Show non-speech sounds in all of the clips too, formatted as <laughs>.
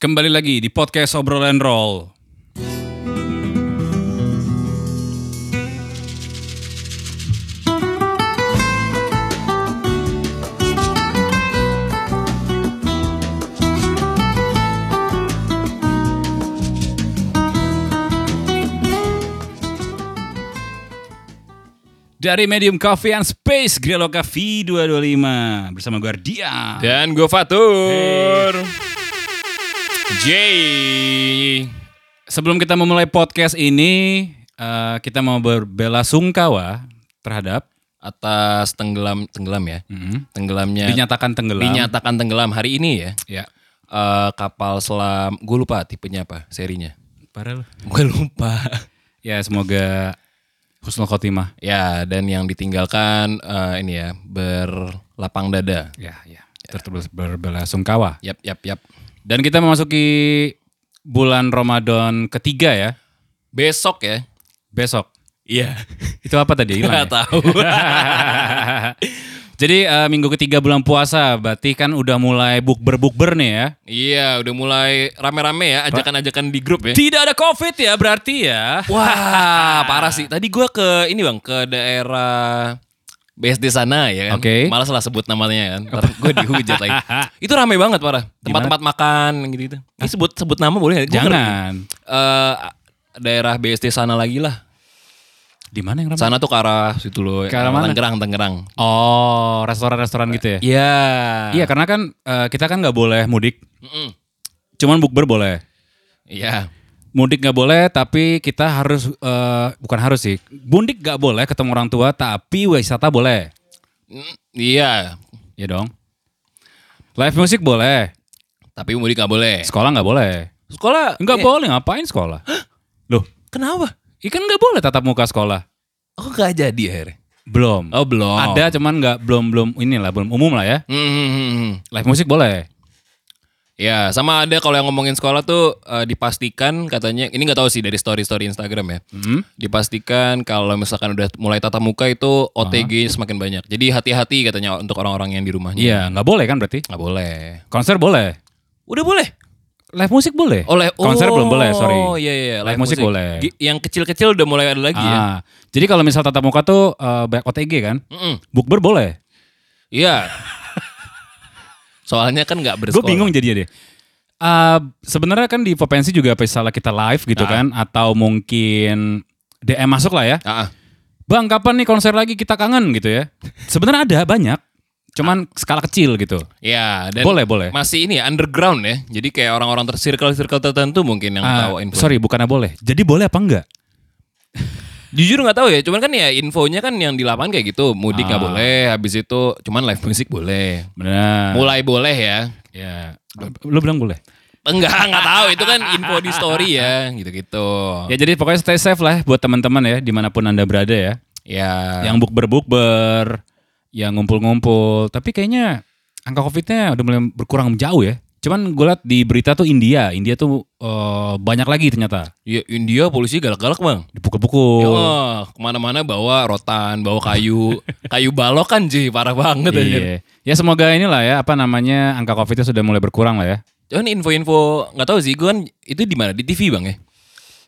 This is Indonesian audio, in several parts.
Kembali lagi di podcast Obrolan Roll. Dari Medium Coffee and Space, Greloka V225 bersama gue Ardia. Dan gue Fatur. Jay. Sebelum kita memulai podcast ini, eh, kita mau berbela sungkawa terhadap Atas tenggelam tenggelam ya. Mhm. Tenggelamnya dinyatakan tenggelam. dinyatakan tenggelam hari ini ya. Ya. Eh, kapal selam, gue lupa tipenya apa, serinya. Parah lu. Gue lupa. <laughs> Ya semoga husnul khotimah. ya, dan yang ditinggalkan eh, ini ya, berlapang dada. Ya, ya. Terus berbela sungkawa. Yap, yap, yap. Dan kita memasuki bulan Ramadan ketiga ya. Besok ya. Besok. Iya. Itu apa tadi? Hilang ya? Tahu. <laughs> Jadi eh, minggu ketiga bulan puasa, berarti kan udah mulai bukber-bukber nih ya. iya, udah mulai rame-rame ya, ajakan-ajakan di grup ya. Tidak ada covid ya berarti ya. Wah, parah sih. Tadi gua ke ini bang, ke daerah BSD sana ya kan. Oke. Malas lah sebut namanya kan. Ntar gue dihujat lagi. <laughs> Itu rame banget parah. Tempat-tempat makan gitu-gitu. Ini sebut sebut nama boleh ngeri. Jangan. Eh, daerah BSD sana lagi lah. Di mana yang ramai? Sana tuh ke arah situ loh. Ke arah mana? Tangerang, Tangerang. Oh, restoran-restoran gitu ya. Iya. Iya, karena kan eh, kita kan nggak boleh mudik, Mm-mm. cuman bukber boleh. Iya. Mudik nggak boleh, tapi kita harus eh, bukan harus sih. Mudik nggak boleh ketemu orang tua, tapi wisata boleh. Mm, Iya. Ya dong. Live music boleh, Tapi mudik gak boleh. sekolah nggak boleh. Sekolah Nggak eh, boleh ngapain sekolah? <gasps> Loh, Kenapa? ikan nggak boleh tatap muka sekolah. Oh gak jadi akhirnya. Belum. Oh belum. Ada cuman nggak belum belum inilah belum umum lah ya. Hmm, hmm. Live musik boleh. Ya, sama ada kalau yang ngomongin sekolah tuh eh, dipastikan katanya ini nggak tahu sih dari story-story Instagram ya. Hmm? Dipastikan kalau misalkan udah mulai tatap muka itu OTG semakin banyak. Jadi hati-hati katanya untuk orang-orang yang di rumahnya. Iya, nggak boleh kan berarti? Nggak boleh. Konser boleh. Udah boleh. Live musik boleh. Oleh Konser belum boleh, sorry. Oh iya iya, Live musik boleh. Yang kecil-kecil udah mulai ada lagi ya. Ah, jadi kalau misal tatap muka tuh eh, banyak OTG kan? Mm-mm. Bukber boleh. Iya. Soalnya kan nggak Gue bersekolah. bingung jadinya deh. Ah, sebenarnya kan di Potensi juga misalnya kita live gitu Ah. kan atau mungkin DM masuk lah ya. Ah. Bang, kapan nih konser lagi kita kangen gitu ya. Sebenarnya ada banyak. Cuman skala kecil gitu. Ya, dan boleh, boleh. masih ini ya underground ya. Jadi kayak orang-orang tersirkel-cirkel tertentu mungkin yang Ah, tahu info. sorry, bukannya boleh. Jadi boleh apa enggak? Jujur nggak tahu ya, cuman kan ya infonya kan yang di lapangan kayak gitu, mudik nggak Ah. boleh, habis itu cuman live musik boleh. Benar. Mulai boleh ya. Ya. Lu bilang boleh? Enggak, nggak tahu itu kan info di story ya, gitu-gitu. Ya jadi pokoknya stay safe lah buat teman-teman ya di mana pun anda berada ya. Ya. Yang bukber bukber, yang ngumpul-ngumpul. Tapi kayaknya angka covidnya udah mulai berkurang jauh ya. Cuman gue liat di berita tuh India, India tuh eh, banyak lagi ternyata ya India polisi galak-galak bang. dipukul-pukul. Ya, ke mana-mana bawa rotan, bawa kayu, <laughs> kayu balok kan Ji, parah banget aja. Iya. Ya semoga inilah ya apa namanya angka covidnya sudah mulai berkurang lah ya. Cuman info-info nggak tahu sih, gue kan itu di mana di TV bang ya.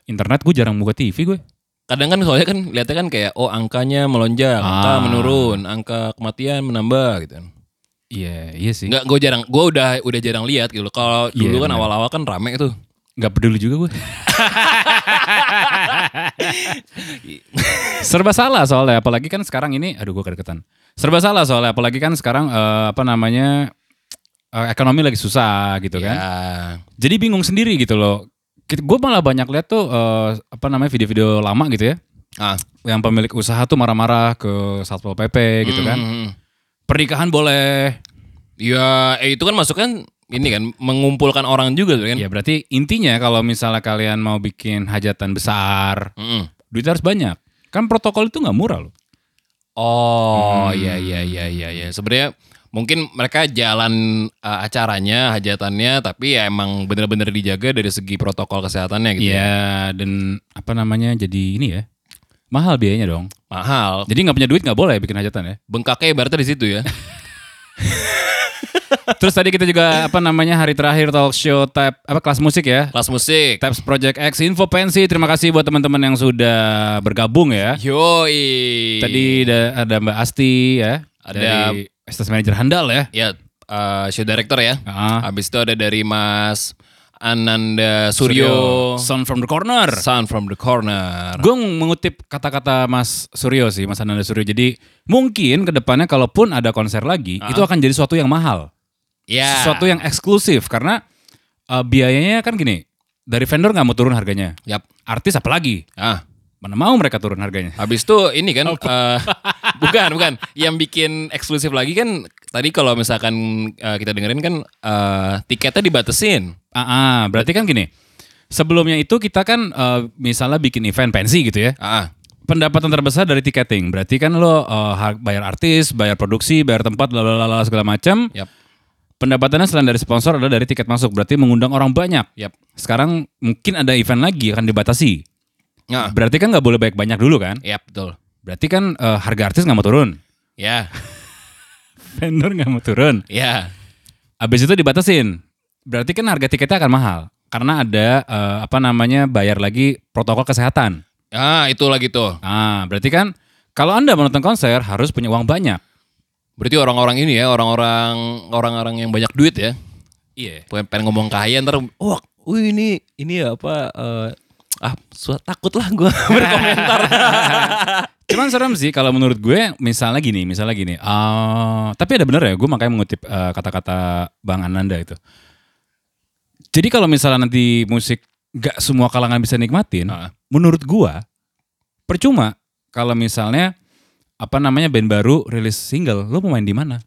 Internet gue jarang buka TV gue. Kadang kan soalnya kan lihatnya kan kayak oh angkanya melonjak, angka Ah. menurun, angka kematian menambah gitu. Iya, iya sih. Enggak, gue jarang, gue udah udah jarang lihat gitu. Kalau Iya, dulu kan awal-awal kan rame tuh. Nggak peduli juga gue. <laughs> Serba salah soalnya, apalagi kan sekarang ini, aduh gue kedeketan. Serba salah soalnya, apalagi kan sekarang eh, apa namanya eh, ekonomi lagi susah gitu kan. Ya. Jadi bingung sendiri gitu loh. Gue malah banyak lihat tuh eh, apa namanya video-video lama gitu ya, Ah, yang pemilik usaha tuh marah-marah ke satpol pp gitu kan. Pernikahan boleh, Ya, eh, itu kan masuk kan ini kan mengumpulkan orang juga kan. ya berarti intinya kalau misalnya kalian mau bikin hajatan besar, Mm-mm. duit harus banyak. Kan protokol itu nggak murah loh. Oh, Hmm. iya iya iya iya iya. Sebenarnya mungkin mereka jalan uh, acaranya, hajatannya tapi ya emang bener-bener dijaga dari segi protokol kesehatannya gitu. ya. Iya, dan apa namanya jadi ini ya mahal biayanya dong. Mahal. Jadi nggak punya duit nggak boleh bikin hajatan ya. Bengkaknya ibaratnya di situ ya. <laughs> Terus tadi kita juga apa namanya hari terakhir talk show tab apa kelas musik ya. Kelas musik. Tabs Project X Info Pensi. Terima kasih buat teman-teman yang sudah bergabung ya. Yoi. Tadi ada, ada Mbak Asti ya. Ada- dari Estes Manager Handal ya. ya eh, show director ya. Ah. Habis itu ada dari Mas Ananda Suryo. Sound from the Corner. Sound from the corner. Gue mengutip kata-kata Mas Suryo sih, Mas Ananda Suryo. Jadi mungkin ke depannya kalaupun ada konser lagi, itu akan jadi sesuatu yang mahal. Ya. Sesuatu yang eksklusif. Karena eh, biayanya kan gini, dari vendor nggak mau turun harganya. Yap. Artis apalagi? Ah. Mana mau mereka turun harganya? Habis itu ini kan eh, bukan bukan yang bikin eksklusif lagi kan tadi kalau misalkan eh, kita dengerin kan eh, tiketnya dibatesin. Ah, ah, berarti kan gini. Sebelumnya itu kita kan eh, misalnya bikin event pensi gitu ya. Ah, pendapatan terbesar dari tiketing. Berarti kan lo har- bayar artis, bayar produksi, bayar tempat, lalala segala macam. yap. Pendapatannya selain dari sponsor adalah dari tiket masuk. Berarti mengundang orang banyak. Yap. Sekarang mungkin ada event lagi akan dibatasi. Nah, Berarti kan nggak boleh banyak banyak dulu kan? yap betul. Berarti kan eh, harga artis nggak mau turun. Ya, <laughs> Vendor nggak mau turun. ya. Habis itu dibatasin. Berarti kan harga tiketnya akan mahal. Karena ada eh, apa namanya bayar lagi protokol kesehatan. Ah, itu lagi tuh. Ah, berarti kan kalau anda menonton konser harus punya uang banyak. Berarti orang-orang ini ya, orang-orang orang-orang yang banyak duit ya. Iya. Pengen, pengen ngomong kaya ntar, wah, wih ini ini apa? eh, ah, takut lah gue <laughs> berkomentar. <laughs> Cuman serem sih kalau menurut gue misalnya gini, misalnya gini. eh, tapi ada bener ya, gue makanya mengutip eh, kata-kata Bang Ananda itu. Jadi kalau misalnya nanti musik gak semua kalangan bisa nikmatin, Ah. menurut gue percuma kalau misalnya apa namanya band baru rilis single, lo mau main di mana?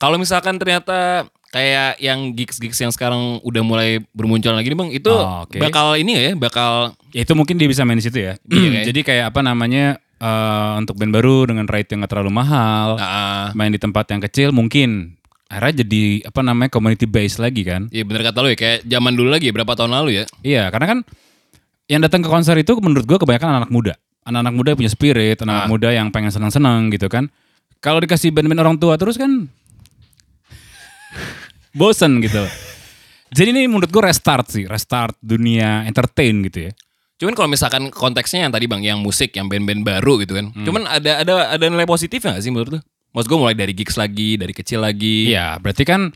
Kalau misalkan ternyata kayak yang gigs-gigs yang sekarang udah mulai bermunculan lagi nih bang, itu Oh, oke. bakal ini ya, bakal Ya, itu mungkin dia bisa main di situ ya. Iya, kayak- Jadi kayak apa namanya eh, untuk band baru dengan rate yang gak terlalu mahal, ah, main di tempat yang kecil mungkin akhirnya jadi apa namanya community base lagi kan. Iya bener kata lu ya, kayak zaman dulu lagi ya, berapa tahun lalu ya. Iya, karena kan yang datang ke konser itu menurut gue kebanyakan anak muda. Anak-anak muda yang punya spirit, anak, Ah. muda yang pengen senang-senang gitu kan. Kalau dikasih band-band orang tua terus kan bosen gitu. Jadi ini menurut gue restart sih, restart dunia entertain gitu ya. Cuman kalau misalkan konteksnya yang tadi bang, yang musik, yang band-band baru gitu kan. Hmm. Cuman ada ada ada nilai positifnya gak sih menurut lu? Maksud gue mulai dari gigs lagi, dari kecil lagi. Iya, berarti kan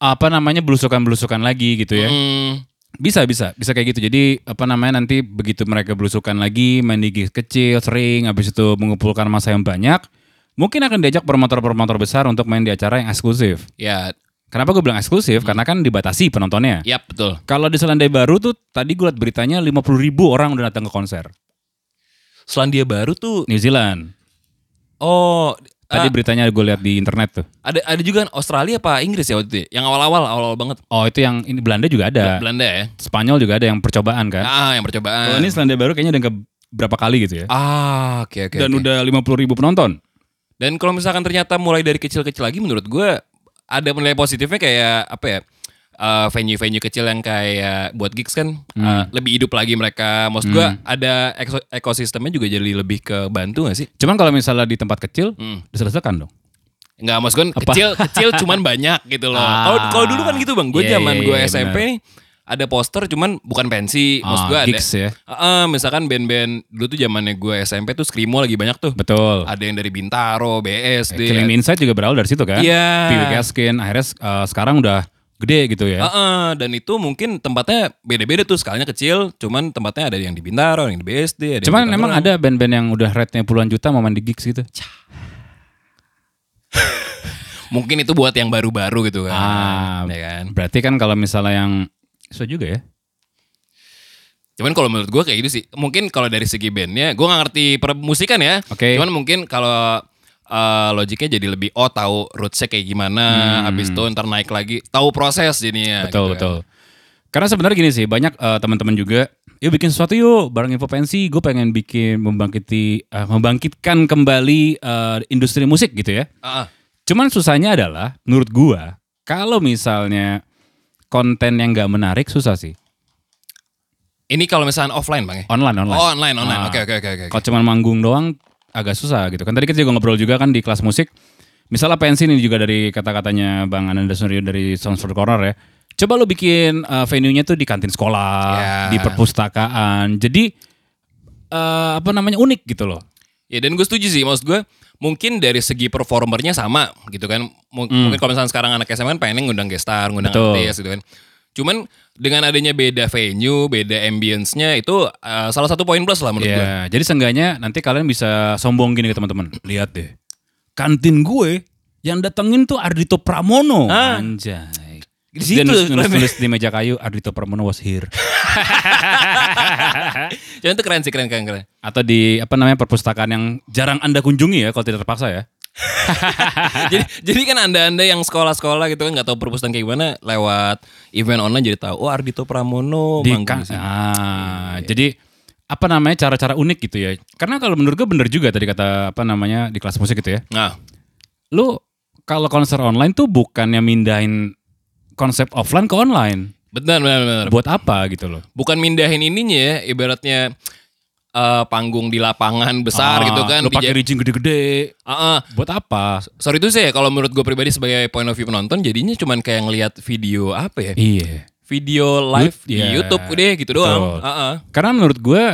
apa namanya belusukan-belusukan lagi gitu ya. Hmm, Bisa, bisa, bisa kayak gitu. Jadi apa namanya nanti begitu mereka belusukan lagi, main di gigs kecil, sering, habis itu mengumpulkan masa yang banyak, mungkin akan diajak promotor-promotor besar untuk main di acara yang eksklusif. ya, Kenapa gue bilang eksklusif? Karena kan dibatasi penontonnya. ya betul. Kalau di Selandia Baru tuh tadi gue liat beritanya 50 ribu orang udah datang ke konser. Selandia Baru tuh, New Zealand. oh, Tadi ah, beritanya gue lihat di internet tuh. ada ada juga Australia apa Inggris ya waktu itu? ya? Yang awal-awal, awal-awal banget. Oh itu yang ini Belanda juga ada. Belanda ya. Spanyol juga ada yang percobaan kan. Ah, yang percobaan. Kalau ini Selandia Baru kayaknya udah ke berapa kali gitu ya. Ah, oke oke. Dan oke. udah 50 ribu penonton. Dan kalau misalkan ternyata mulai dari kecil-kecil lagi menurut gue ada nilai positifnya kayak apa ya? eh, venue-venue kecil yang kayak buat gigs kan eh, lebih hidup lagi mereka. Maksud gue ada ekso- ekosistemnya juga jadi lebih ke bantu gak sih? Cuman kalau misalnya di tempat kecil, Hmm. diselesaikan dong. Enggak, maksud gue kecil kecil <laughs> cuman banyak gitu loh. Ah. Kalau kalau dulu kan gitu bang, gue Iya, zaman iya, gue iya, SMP nih ada poster cuman bukan pensi, maksud Ah, gue ada. gigs ya. Heeh, misalkan band-band dulu tuh zamannya gue SMP tuh Screamo lagi banyak tuh. Betul. Ada yang dari Bintaro, BSD. Killing Me Inside juga berawal dari situ kan. Iya. Piwi Gaskin, akhirnya eh, sekarang udah gede gitu ya. Heeh, dan itu mungkin tempatnya beda-beda tuh skalanya kecil, cuman tempatnya ada yang di Bintaro, yang di BSD, ada Cuman yang memang ada band-band yang udah rate-nya puluhan juta mau main di gigs gitu. <laughs> mungkin itu buat yang baru-baru gitu kan. Ah, ya kan. Berarti kan kalau misalnya yang so juga ya. Cuman kalau menurut gue kayak gitu sih. Mungkin kalau dari segi bandnya, gue gak ngerti permusikan ya. Oke. Cuman mungkin kalau eh, logiknya jadi lebih oh tahu rootsnya kayak gimana, habis itu ntar naik lagi, tahu proses jadinya. Hmm. Betul gitu kan. betul. Karena sebenarnya gini sih, banyak eh, teman-teman juga, yuk bikin sesuatu yuk, bareng info pensi, gue pengen bikin membangkiti, eh, membangkitkan kembali eh, industri musik gitu ya. Ah. Cuman susahnya adalah, menurut gua, kalau misalnya konten yang nggak menarik susah sih. Ini kalau misalnya offline bang ya? Online, online. Oh online online. Ah. Oke oke oke oke. Kalau cuma manggung doang agak susah gitu kan. Tadi kita juga ngobrol juga kan di kelas musik. misalnya pensi nih juga dari kata-katanya Bang Ananda Suryo dari Sounds for the Corner ya. Coba lu bikin uh, venue-nya tuh di kantin sekolah, Ya. di perpustakaan. Jadi eh, apa namanya unik gitu loh. Ya dan gue setuju sih, maksud gue mungkin dari segi performernya sama gitu kan. M- Mungkin kalau misalnya sekarang anak SMA kan pengen ngundang guest star, ngundang Hmm. Betul. artis gitu kan. Cuman dengan adanya beda venue, beda ambience-nya itu uh, salah satu poin plus lah menurut gue. Ya, jadi seenggaknya nanti kalian bisa sombong gini ke teman-teman. Lihat deh. Kantin gue yang datengin tuh Ardito Pramono. Ah. Anjay. Di situ nulis, nulis, nulis di meja kayu Ardito Pramono was here. <laughs> <laughs> Cuman itu keren sih, keren, keren, keren. Atau di apa namanya perpustakaan yang jarang Anda kunjungi ya kalau tidak terpaksa ya. <laughs> jadi, jadi kan anda-anda yang sekolah-sekolah gitu kan nggak tahu perpustakaan kayak gimana lewat event online jadi tahu oh Ardito Pramono di ah, jadi apa namanya cara-cara unik gitu ya. Karena kalau menurut gue bener juga tadi kata apa namanya di kelas musik gitu ya. Nah, Lu kalau konser online tuh bukannya mindahin konsep offline ke online. Benar, benar, benar. Buat apa gitu loh. bukan mindahin ininya ya ibaratnya eh, panggung di lapangan besar Ah, gitu kan Lu pakai rigging gede-gede. Ah, ah. Buat apa? sorry itu sih ya, kalau menurut gue pribadi sebagai point of view penonton jadinya cuman kayak ngelihat video apa ya Iya. video live Lut- di iya, YouTube deh gitu doang. Ah, ah. Karena menurut gue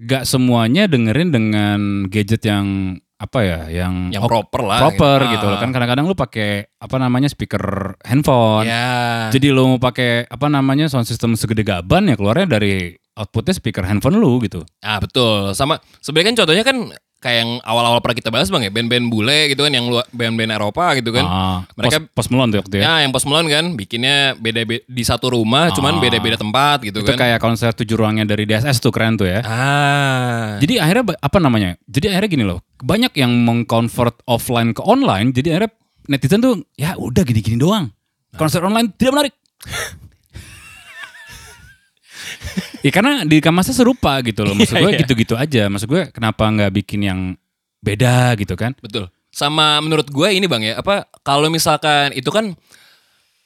gak semuanya dengerin dengan gadget yang apa ya, yang yang ok- proper lah proper Ah, gitu loh. Kan kadang-kadang lu pakai apa namanya speaker handphone. ya Jadi lu mau pakai apa namanya sound system segede gaban ya keluarnya dari outputnya speaker handphone lu gitu. ah betul sama sebenarnya kan contohnya kan kayak yang awal-awal pernah kita bahas bang ya band-band bule gitu kan yang band-band Eropa gitu kan Ah, Mereka- pos, pos Malone tuh waktu ya. Ya, yang Post Malone kan bikinnya beda be- di satu rumah, cuman Ah. beda-beda tempat gitu Itu kan. kayak konser tujuh ruangnya dari DSS tuh keren tuh ya. ah. Jadi akhirnya apa namanya? Jadi akhirnya gini loh, banyak yang mengconvert offline ke online. Jadi akhirnya netizen tuh ya udah gini-gini doang. Konser online tidak menarik. <laughs> <laughs> ya karena di kamasnya serupa gitu loh. Maksud Iya, gue iya. gitu-gitu aja. Maksud gue kenapa nggak bikin yang beda gitu kan? Betul. Sama menurut gue ini Bang ya, apa kalau misalkan itu kan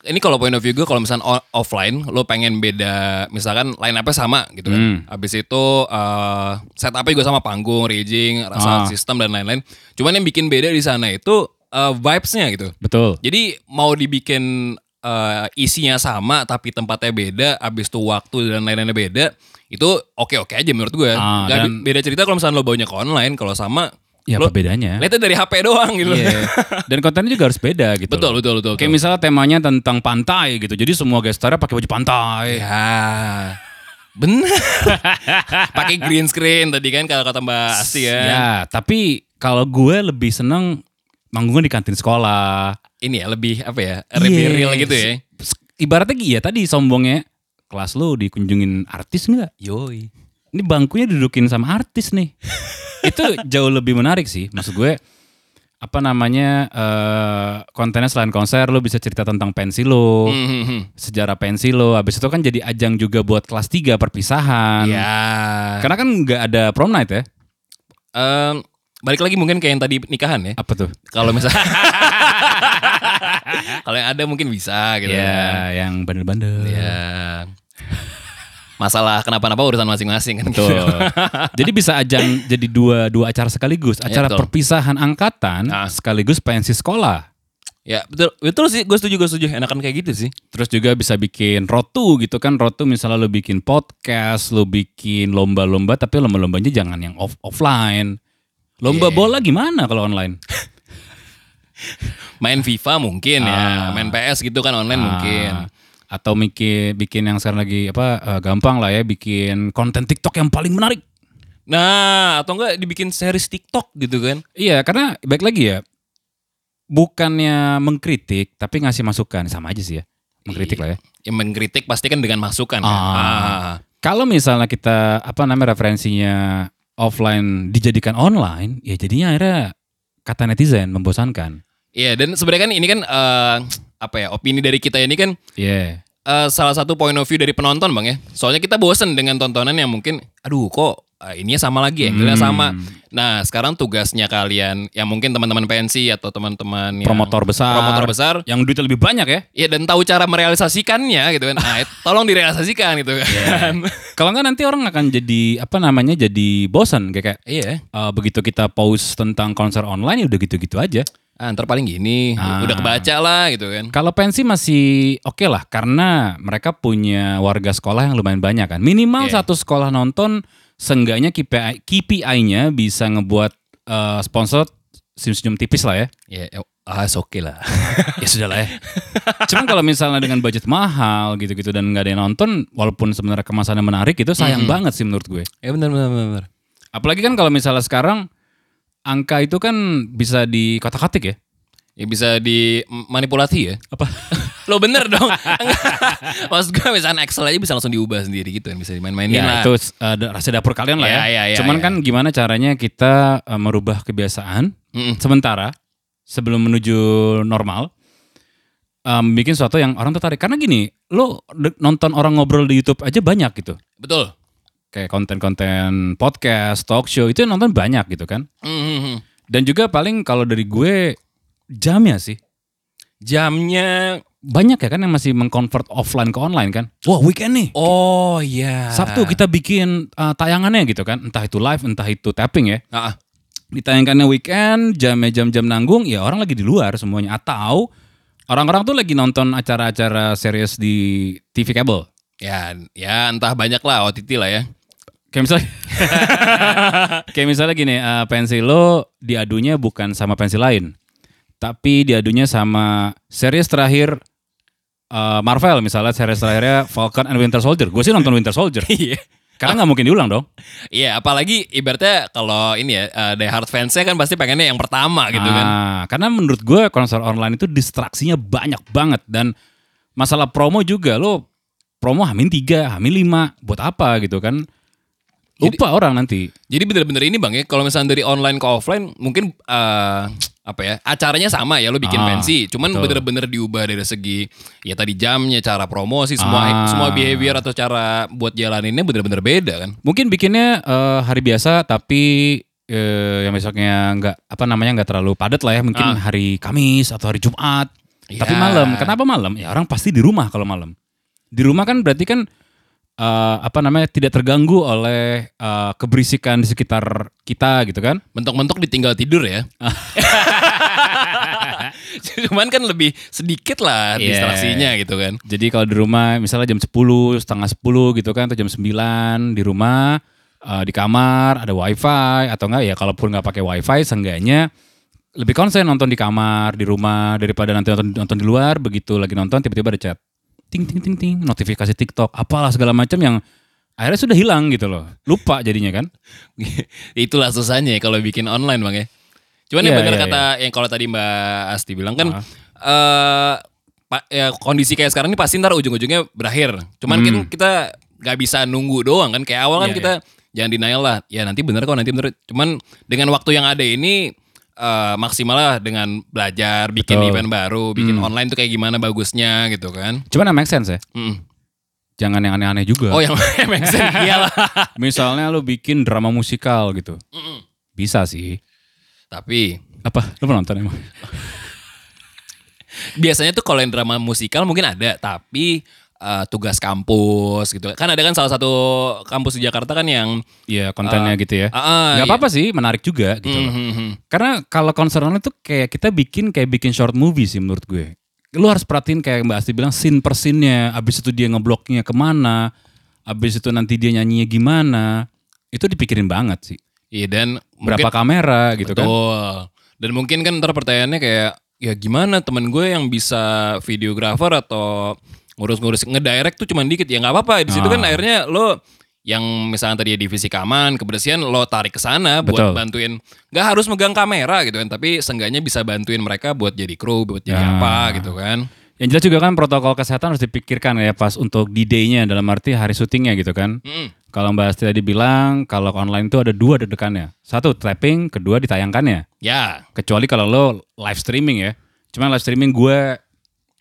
ini kalau point of view gue kalau misalkan offline lo pengen beda misalkan line up sama gitu kan. Hmm. Habis itu eh setupnya juga sama panggung, rigging, rasa Ah. sistem dan lain-lain. Cuman yang bikin beda di sana itu eh, vibes-nya gitu. Betul. Jadi mau dibikin eh, isinya sama tapi tempatnya beda, habis itu waktu dan lain-lainnya beda, itu oke-oke aja menurut gue. Ah, Nggak dan- be- beda cerita kalau misalnya lo baunya ke online, kalau sama Ya lo apa bedanya? lihatnya dari HP doang gitu. Iya. <laughs> Dan kontennya juga harus beda gitu. betul, loh. betul, betul, Kayak betul. misalnya temanya tentang pantai gitu. Jadi semua gestarnya pakai baju pantai. Ya. Bener. <laughs> Pakai green screen tadi kan kalau kata Mbak Asti ya. Ya, tapi kalau gue lebih seneng manggungnya di kantin sekolah. Ini ya lebih apa ya? Lebih Iya. real gitu ya. Ibaratnya iya tadi sombongnya. Kelas lu dikunjungin artis nggak? Yoi. Ini bangkunya dudukin sama artis nih. <laughs> Itu jauh lebih menarik sih. Maksud gue apa namanya eh kontennya selain konser lu bisa cerita tentang pensi lu, Hmm, hmm, hmm. sejarah pensi lu. Habis itu kan jadi ajang juga buat kelas 3 perpisahan. Ya. Karena kan nggak ada prom night ya. Em, balik lagi mungkin kayak yang tadi nikahan ya. Apa tuh? Kalau misalnya <laughs> <laughs> kalau yang ada mungkin bisa gitu ya, kan. yang bandel-bandel. Ya. Masalah kenapa-napa urusan masing-masing kan. Betul. <laughs> jadi bisa ajang jadi dua dua acara sekaligus, Iya, acara betul. perpisahan angkatan Ah. sekaligus pensi sekolah. Ya betul, betul sih. Gue setuju, gue setuju. Enakan kayak gitu sih. Terus juga bisa bikin rotu gitu kan, rotu misalnya lo bikin podcast, lo bikin lomba-lomba tapi lomba-lombanya jangan yang off offline. Lomba Iya. bola gimana kalau online? <laughs> Main FIFA mungkin ya, Ah. main PS gitu kan online mungkin. Ah, Atau bikin bikin yang sekarang lagi apa eh, gampang lah ya bikin konten TikTok yang paling menarik. Nah, atau enggak dibikin series TikTok gitu kan? Iya, karena baik lagi ya. Bukannya mengkritik tapi ngasih masukan sama aja sih ya. Mengkritik lah ya. Yang mengkritik pasti kan dengan masukan kan. Ah. Ah. Kalau misalnya kita apa namanya referensinya offline dijadikan online, ya jadinya akhirnya kata netizen membosankan. Iya, dan sebenarnya kan ini kan eh, apa ya? Opini dari kita ini kan Iya. eh, salah satu point of view dari penonton bang ya. Soalnya kita bosen dengan tontonan yang mungkin, aduh kok eh, ininya sama lagi, angle-nya sama. Nah, sekarang tugasnya kalian, yang mungkin teman-teman pensi atau teman-teman yang Promotor besar. promotor besar, Yang duitnya lebih banyak ya. ya dan tahu cara merealisasikannya gitu kan. Nah, tolong direalisasikan gitu kan. Kalau nggak nanti orang akan jadi apa namanya jadi bosan kayak kayak Iya. eh, begitu kita post tentang konser online ya udah gitu-gitu aja. Ah, ntar paling gini, Ah. udah kebaca lah gitu kan. Kalau pensi masih oke lah karena mereka punya warga sekolah yang lumayan banyak kan. Minimal Iya. satu sekolah nonton seenggaknya KPI KPI-nya bisa ngebuat eh, sponsor senyum-senyum tipis lah ya. Ya, ya, ah, oke lah. <laughs> ya sudah lah ya. Cuman kalau misalnya dengan budget mahal gitu-gitu dan nggak ada yang nonton, walaupun sebenarnya kemasannya menarik itu sayang banget sih menurut gue. ya benar benar benar. Apalagi kan kalau misalnya sekarang angka itu kan bisa di kotak-katik ya. Ya bisa dimanipulasi ya. Apa? <laughs> Lo bener dong. <laughs> Maksud gue misalnya Excel aja bisa langsung diubah sendiri gitu kan. Bisa dimain-mainin Ya lah. itu uh, da- rahasia dapur kalian lah ya. Ya, ya, ya, Cuman ya. kan gimana caranya kita uh, merubah kebiasaan Mm-mm. sementara sebelum menuju normal. Um, bikin sesuatu yang orang tertarik karena gini lo nonton orang ngobrol di YouTube aja banyak gitu Betul. kayak konten-konten podcast, talk show itu yang nonton banyak gitu kan. Mhm. Dan juga paling kalau dari gue jamnya sih. Jamnya Banyak ya kan yang masih mengconvert offline ke online kan. Wah weekend nih. Oh iya. Sabtu kita bikin uh, tayangannya gitu kan. Entah itu live, entah itu tapping ya. Ah, ah. Ditayangkannya weekend, jamnya jam-jam nanggung, ya orang lagi di luar semuanya. Atau orang-orang tuh lagi nonton acara-acara series di TV kabel. ya ya entah banyak lah OTT lah ya. Kayak misalnya, <laughs> kayak misalnya gini, uh, pensi lo diadunya bukan sama pensi lain, tapi diadunya sama series terakhir uh, Marvel misalnya series terakhirnya Falcon and Winter Soldier. Gue sih nonton Winter Soldier, <laughs> Iya. karena nggak mungkin diulang dong. Iya, apalagi ibaratnya kalau ini ya, uh, Die Hard fansnya kan pasti pengennya yang pertama gitu kan. Ah, karena menurut gue konser online itu distraksinya banyak banget dan masalah promo juga lo promo hamin 3, hamin 5 buat apa gitu kan? Lupa orang nanti. Jadi bener-bener ini bang ya, kalau misalnya dari online ke offline, mungkin eh, apa ya, acaranya sama ya, lo bikin Ah, pensi, cuman bener-bener diubah dari segi ya tadi jamnya, cara promosi, semua Ah. semua behavior atau cara buat jalaninnya bener-bener beda kan. Mungkin bikinnya eh, hari biasa tapi eh, yang besoknya nggak apa namanya nggak terlalu padat lah ya. Mungkin hari Kamis atau hari Jumat. Tapi Ya. malam. Kenapa malam? Ya orang pasti di rumah kalau malam. Di rumah kan berarti kan eh, apa namanya tidak terganggu oleh eh, keberisikan di sekitar kita gitu kan? Mentok-mentok ditinggal tidur ya. <laughs> cuman kan lebih sedikit lah Iya. distraksinya gitu kan. Jadi kalau di rumah misalnya jam 10, setengah 10 gitu kan atau jam 9 di rumah eh, di kamar ada wifi atau enggak ya kalaupun nggak pakai wifi seenggaknya lebih konsen nonton di kamar di rumah daripada nanti nonton nonton di luar begitu lagi nonton tiba-tiba ada chat ting ting ting ting notifikasi TikTok apalah segala macam yang akhirnya sudah hilang gitu loh lupa jadinya kan <laughs> Itulah susahnya ya kalau bikin online bang ya. Cuman yang Iya, benar iya, kata yang kalau tadi Mbak Asti bilang kan Ah. eh pa- ya, kondisi kayak sekarang ini pasti ntar ujung-ujungnya berakhir. Cuman kan kita nggak bisa nunggu doang kan. Kayak awal kan Hmm. Iya, kita jangan denial lah. Ya nanti bener kok nanti bener. Cuman dengan waktu yang ada ini eh maksimal lah dengan belajar, bikin Betul. Hmm. event baru, bikin online tuh kayak gimana bagusnya gitu kan. cuman yang make sense ya Mm. jangan yang aneh-aneh juga Oh yang <laughs> make sense <laughs> iyalah. misalnya lo bikin drama musikal gitu Mm-mm. bisa sih Tapi apa lo pernah nonton emang <laughs> biasanya tuh kalau yang drama musikal mungkin ada tapi eh, tugas kampus gitu kan ada kan salah satu kampus di Jakarta kan yang Iya kontennya gitu ya. ah, ah, Nggak iya. apa-apa sih, menarik juga gitu loh. Mhm, mhm. Karena kalau online tuh kayak kita bikin kayak bikin short movie sih menurut gue. Lu harus perhatiin kayak Mbak Asti bilang scene per scene-nya, abis itu dia ngebloknya ke mana, abis itu nanti dia nyanyinya gimana, itu dipikirin banget sih. Iya dan Berapa mungkin, kamera gitu kan. betul. Dan mungkin kan ntar pertanyaannya kayak ya gimana temen gue yang bisa videografer atau ngurus-ngurus ngedirect tuh cuman dikit ya nggak apa-apa di situ kan Ah. akhirnya lo yang misalnya tadi ya divisi keamanan kebersihan lo tarik ke sana buat Betul. bantuin nggak harus megang kamera gitu kan tapi seenggaknya bisa bantuin mereka buat jadi kru buat jadi Ya. apa gitu kan Yang jelas juga kan protokol kesehatan harus dipikirkan ya pas untuk D-Day-nya dalam arti hari syutingnya gitu kan. Mm-mm. Kalau Mbak Asti tadi bilang kalau online tuh ada dua dedekannya. Satu tapping, kedua ditayangkannya. ya Kecuali kalau lo live streaming ya. Cuman live streaming gue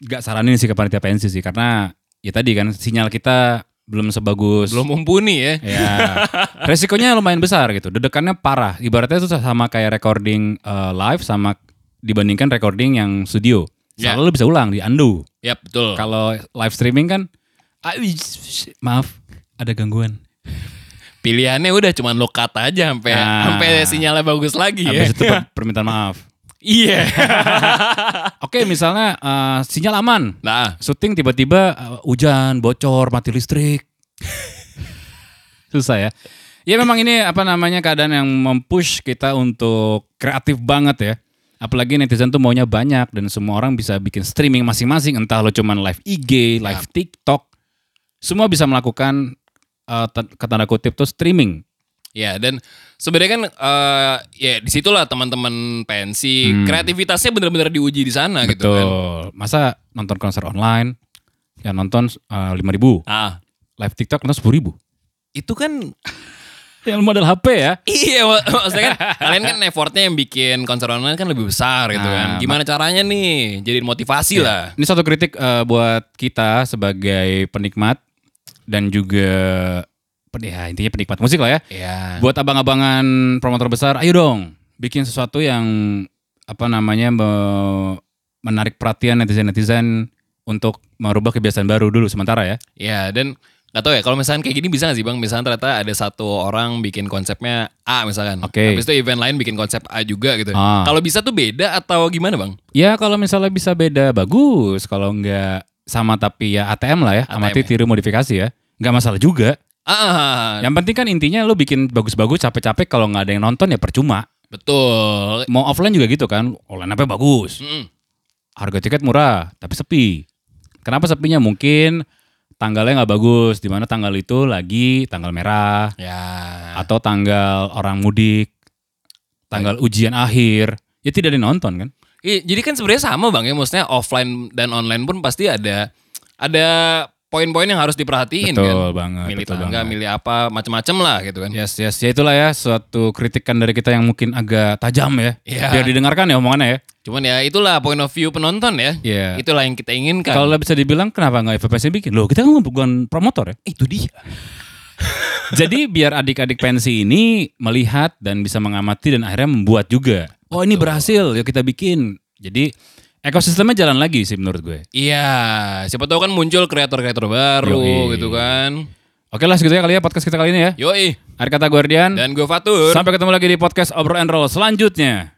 gak saranin sih ke panitia pensi sih karena ya tadi kan sinyal kita belum sebagus Belum mumpuni ya. Ya, resikonya lumayan besar gitu. Dedekannya parah. Ibaratnya itu sama kayak recording eh, live sama dibandingkan recording yang studio. Ya. Selalu lu bisa ulang di undo. Yap, betul. Kalau live streaming kan, ah, maaf, ada gangguan. Pilihannya udah cuman lo cut aja sampai Nah. sampai sinyalnya bagus lagi ya. Itu per- permintaan maaf. Iya. <laughs> Oke, misalnya eh, sinyal aman, nah, syuting tiba-tiba eh, hujan, bocor, mati listrik. <laughs> Susah ya. Ya memang ini apa namanya keadaan yang mempush kita untuk kreatif banget ya. Apalagi netizen tuh maunya banyak dan semua orang bisa bikin streaming masing-masing. Entah lo cuman live IG, live TikTok. Semua bisa melakukan eh, t- kata kutip tuh streaming. Ya dan sebenarnya kan eh, ya di situlah teman-teman pensi kreativitasnya benar-benar diuji di sana gitu kan. Betul. Masa nonton konser online yang nonton lima ribu, Ah, live TikTok nonton sepuluh ribu. itu kan <laughs> Yang modal HP ya. Iya, mak- maksudnya kan kalian kan effortnya yang bikin konser online kan lebih besar gitu kan. Ah, Gimana caranya nih jadiin motivasi lah. Ini satu kritik eh, buat kita sebagai penikmat dan juga ya intinya penikmat musik lah ya. Ya. Buat abang-abangan promotor besar, ayo dong bikin sesuatu yang apa namanya me- menarik perhatian netizen-netizen untuk merubah kebiasaan baru dulu sementara ya. Ya, dan nggak tahu ya kalau misalnya kayak gini bisa gak sih bang? Misalnya ternyata ada satu orang bikin konsepnya A misalkan. Oke. Habis itu event lain bikin konsep A juga gitu. Ah. Kalau bisa tuh beda atau gimana bang? Ya kalau misalnya bisa beda bagus, kalau enggak sama tapi ya ATM lah ya, amati ATM ya. tiru modifikasi ya. Nggak masalah juga. Ah, Yang penting kan intinya lu bikin bagus-bagus capek-capek kalau nggak ada yang nonton ya percuma. betul. Mau offline juga gitu kan, online apa bagus. Mm-mm. Harga tiket murah, tapi sepi. Kenapa sepinya? Mungkin tanggalnya nggak bagus, di mana tanggal itu lagi tanggal merah Ya. atau tanggal orang mudik, tanggal ujian akhir, ya tidak dinonton kan? Iya, jadi kan sebenarnya sama bang ya, maksudnya offline dan online pun pasti ada ada poin-poin yang harus diperhatiin Betul kan. banget, Milih betul tangga, banget. milih apa, macam-macam lah gitu kan. Yes, yes, ya itulah ya suatu kritikan dari kita yang mungkin agak tajam ya, Iya. biar didengarkan ya omongannya ya. Cuman ya itulah point of view penonton ya. Iya. Itulah yang kita inginkan. Kalau bisa dibilang kenapa nggak FPPC bikin? Loh kita kan bukan promotor ya. itu dia. <laughs> Jadi biar adik-adik pensi ini melihat dan bisa mengamati dan akhirnya membuat juga. Oh ini berhasil, yuk kita bikin. Jadi ekosistemnya jalan lagi sih menurut gue. Iya, siapa tahu kan muncul kreator-kreator baru Yoi. gitu kan. Oke lah segitu ya kali ya podcast kita kali ini ya. Yoi. Akhir kata Guardian. Dan gue Fatur. Sampai ketemu lagi di podcast Obrol and Roll selanjutnya.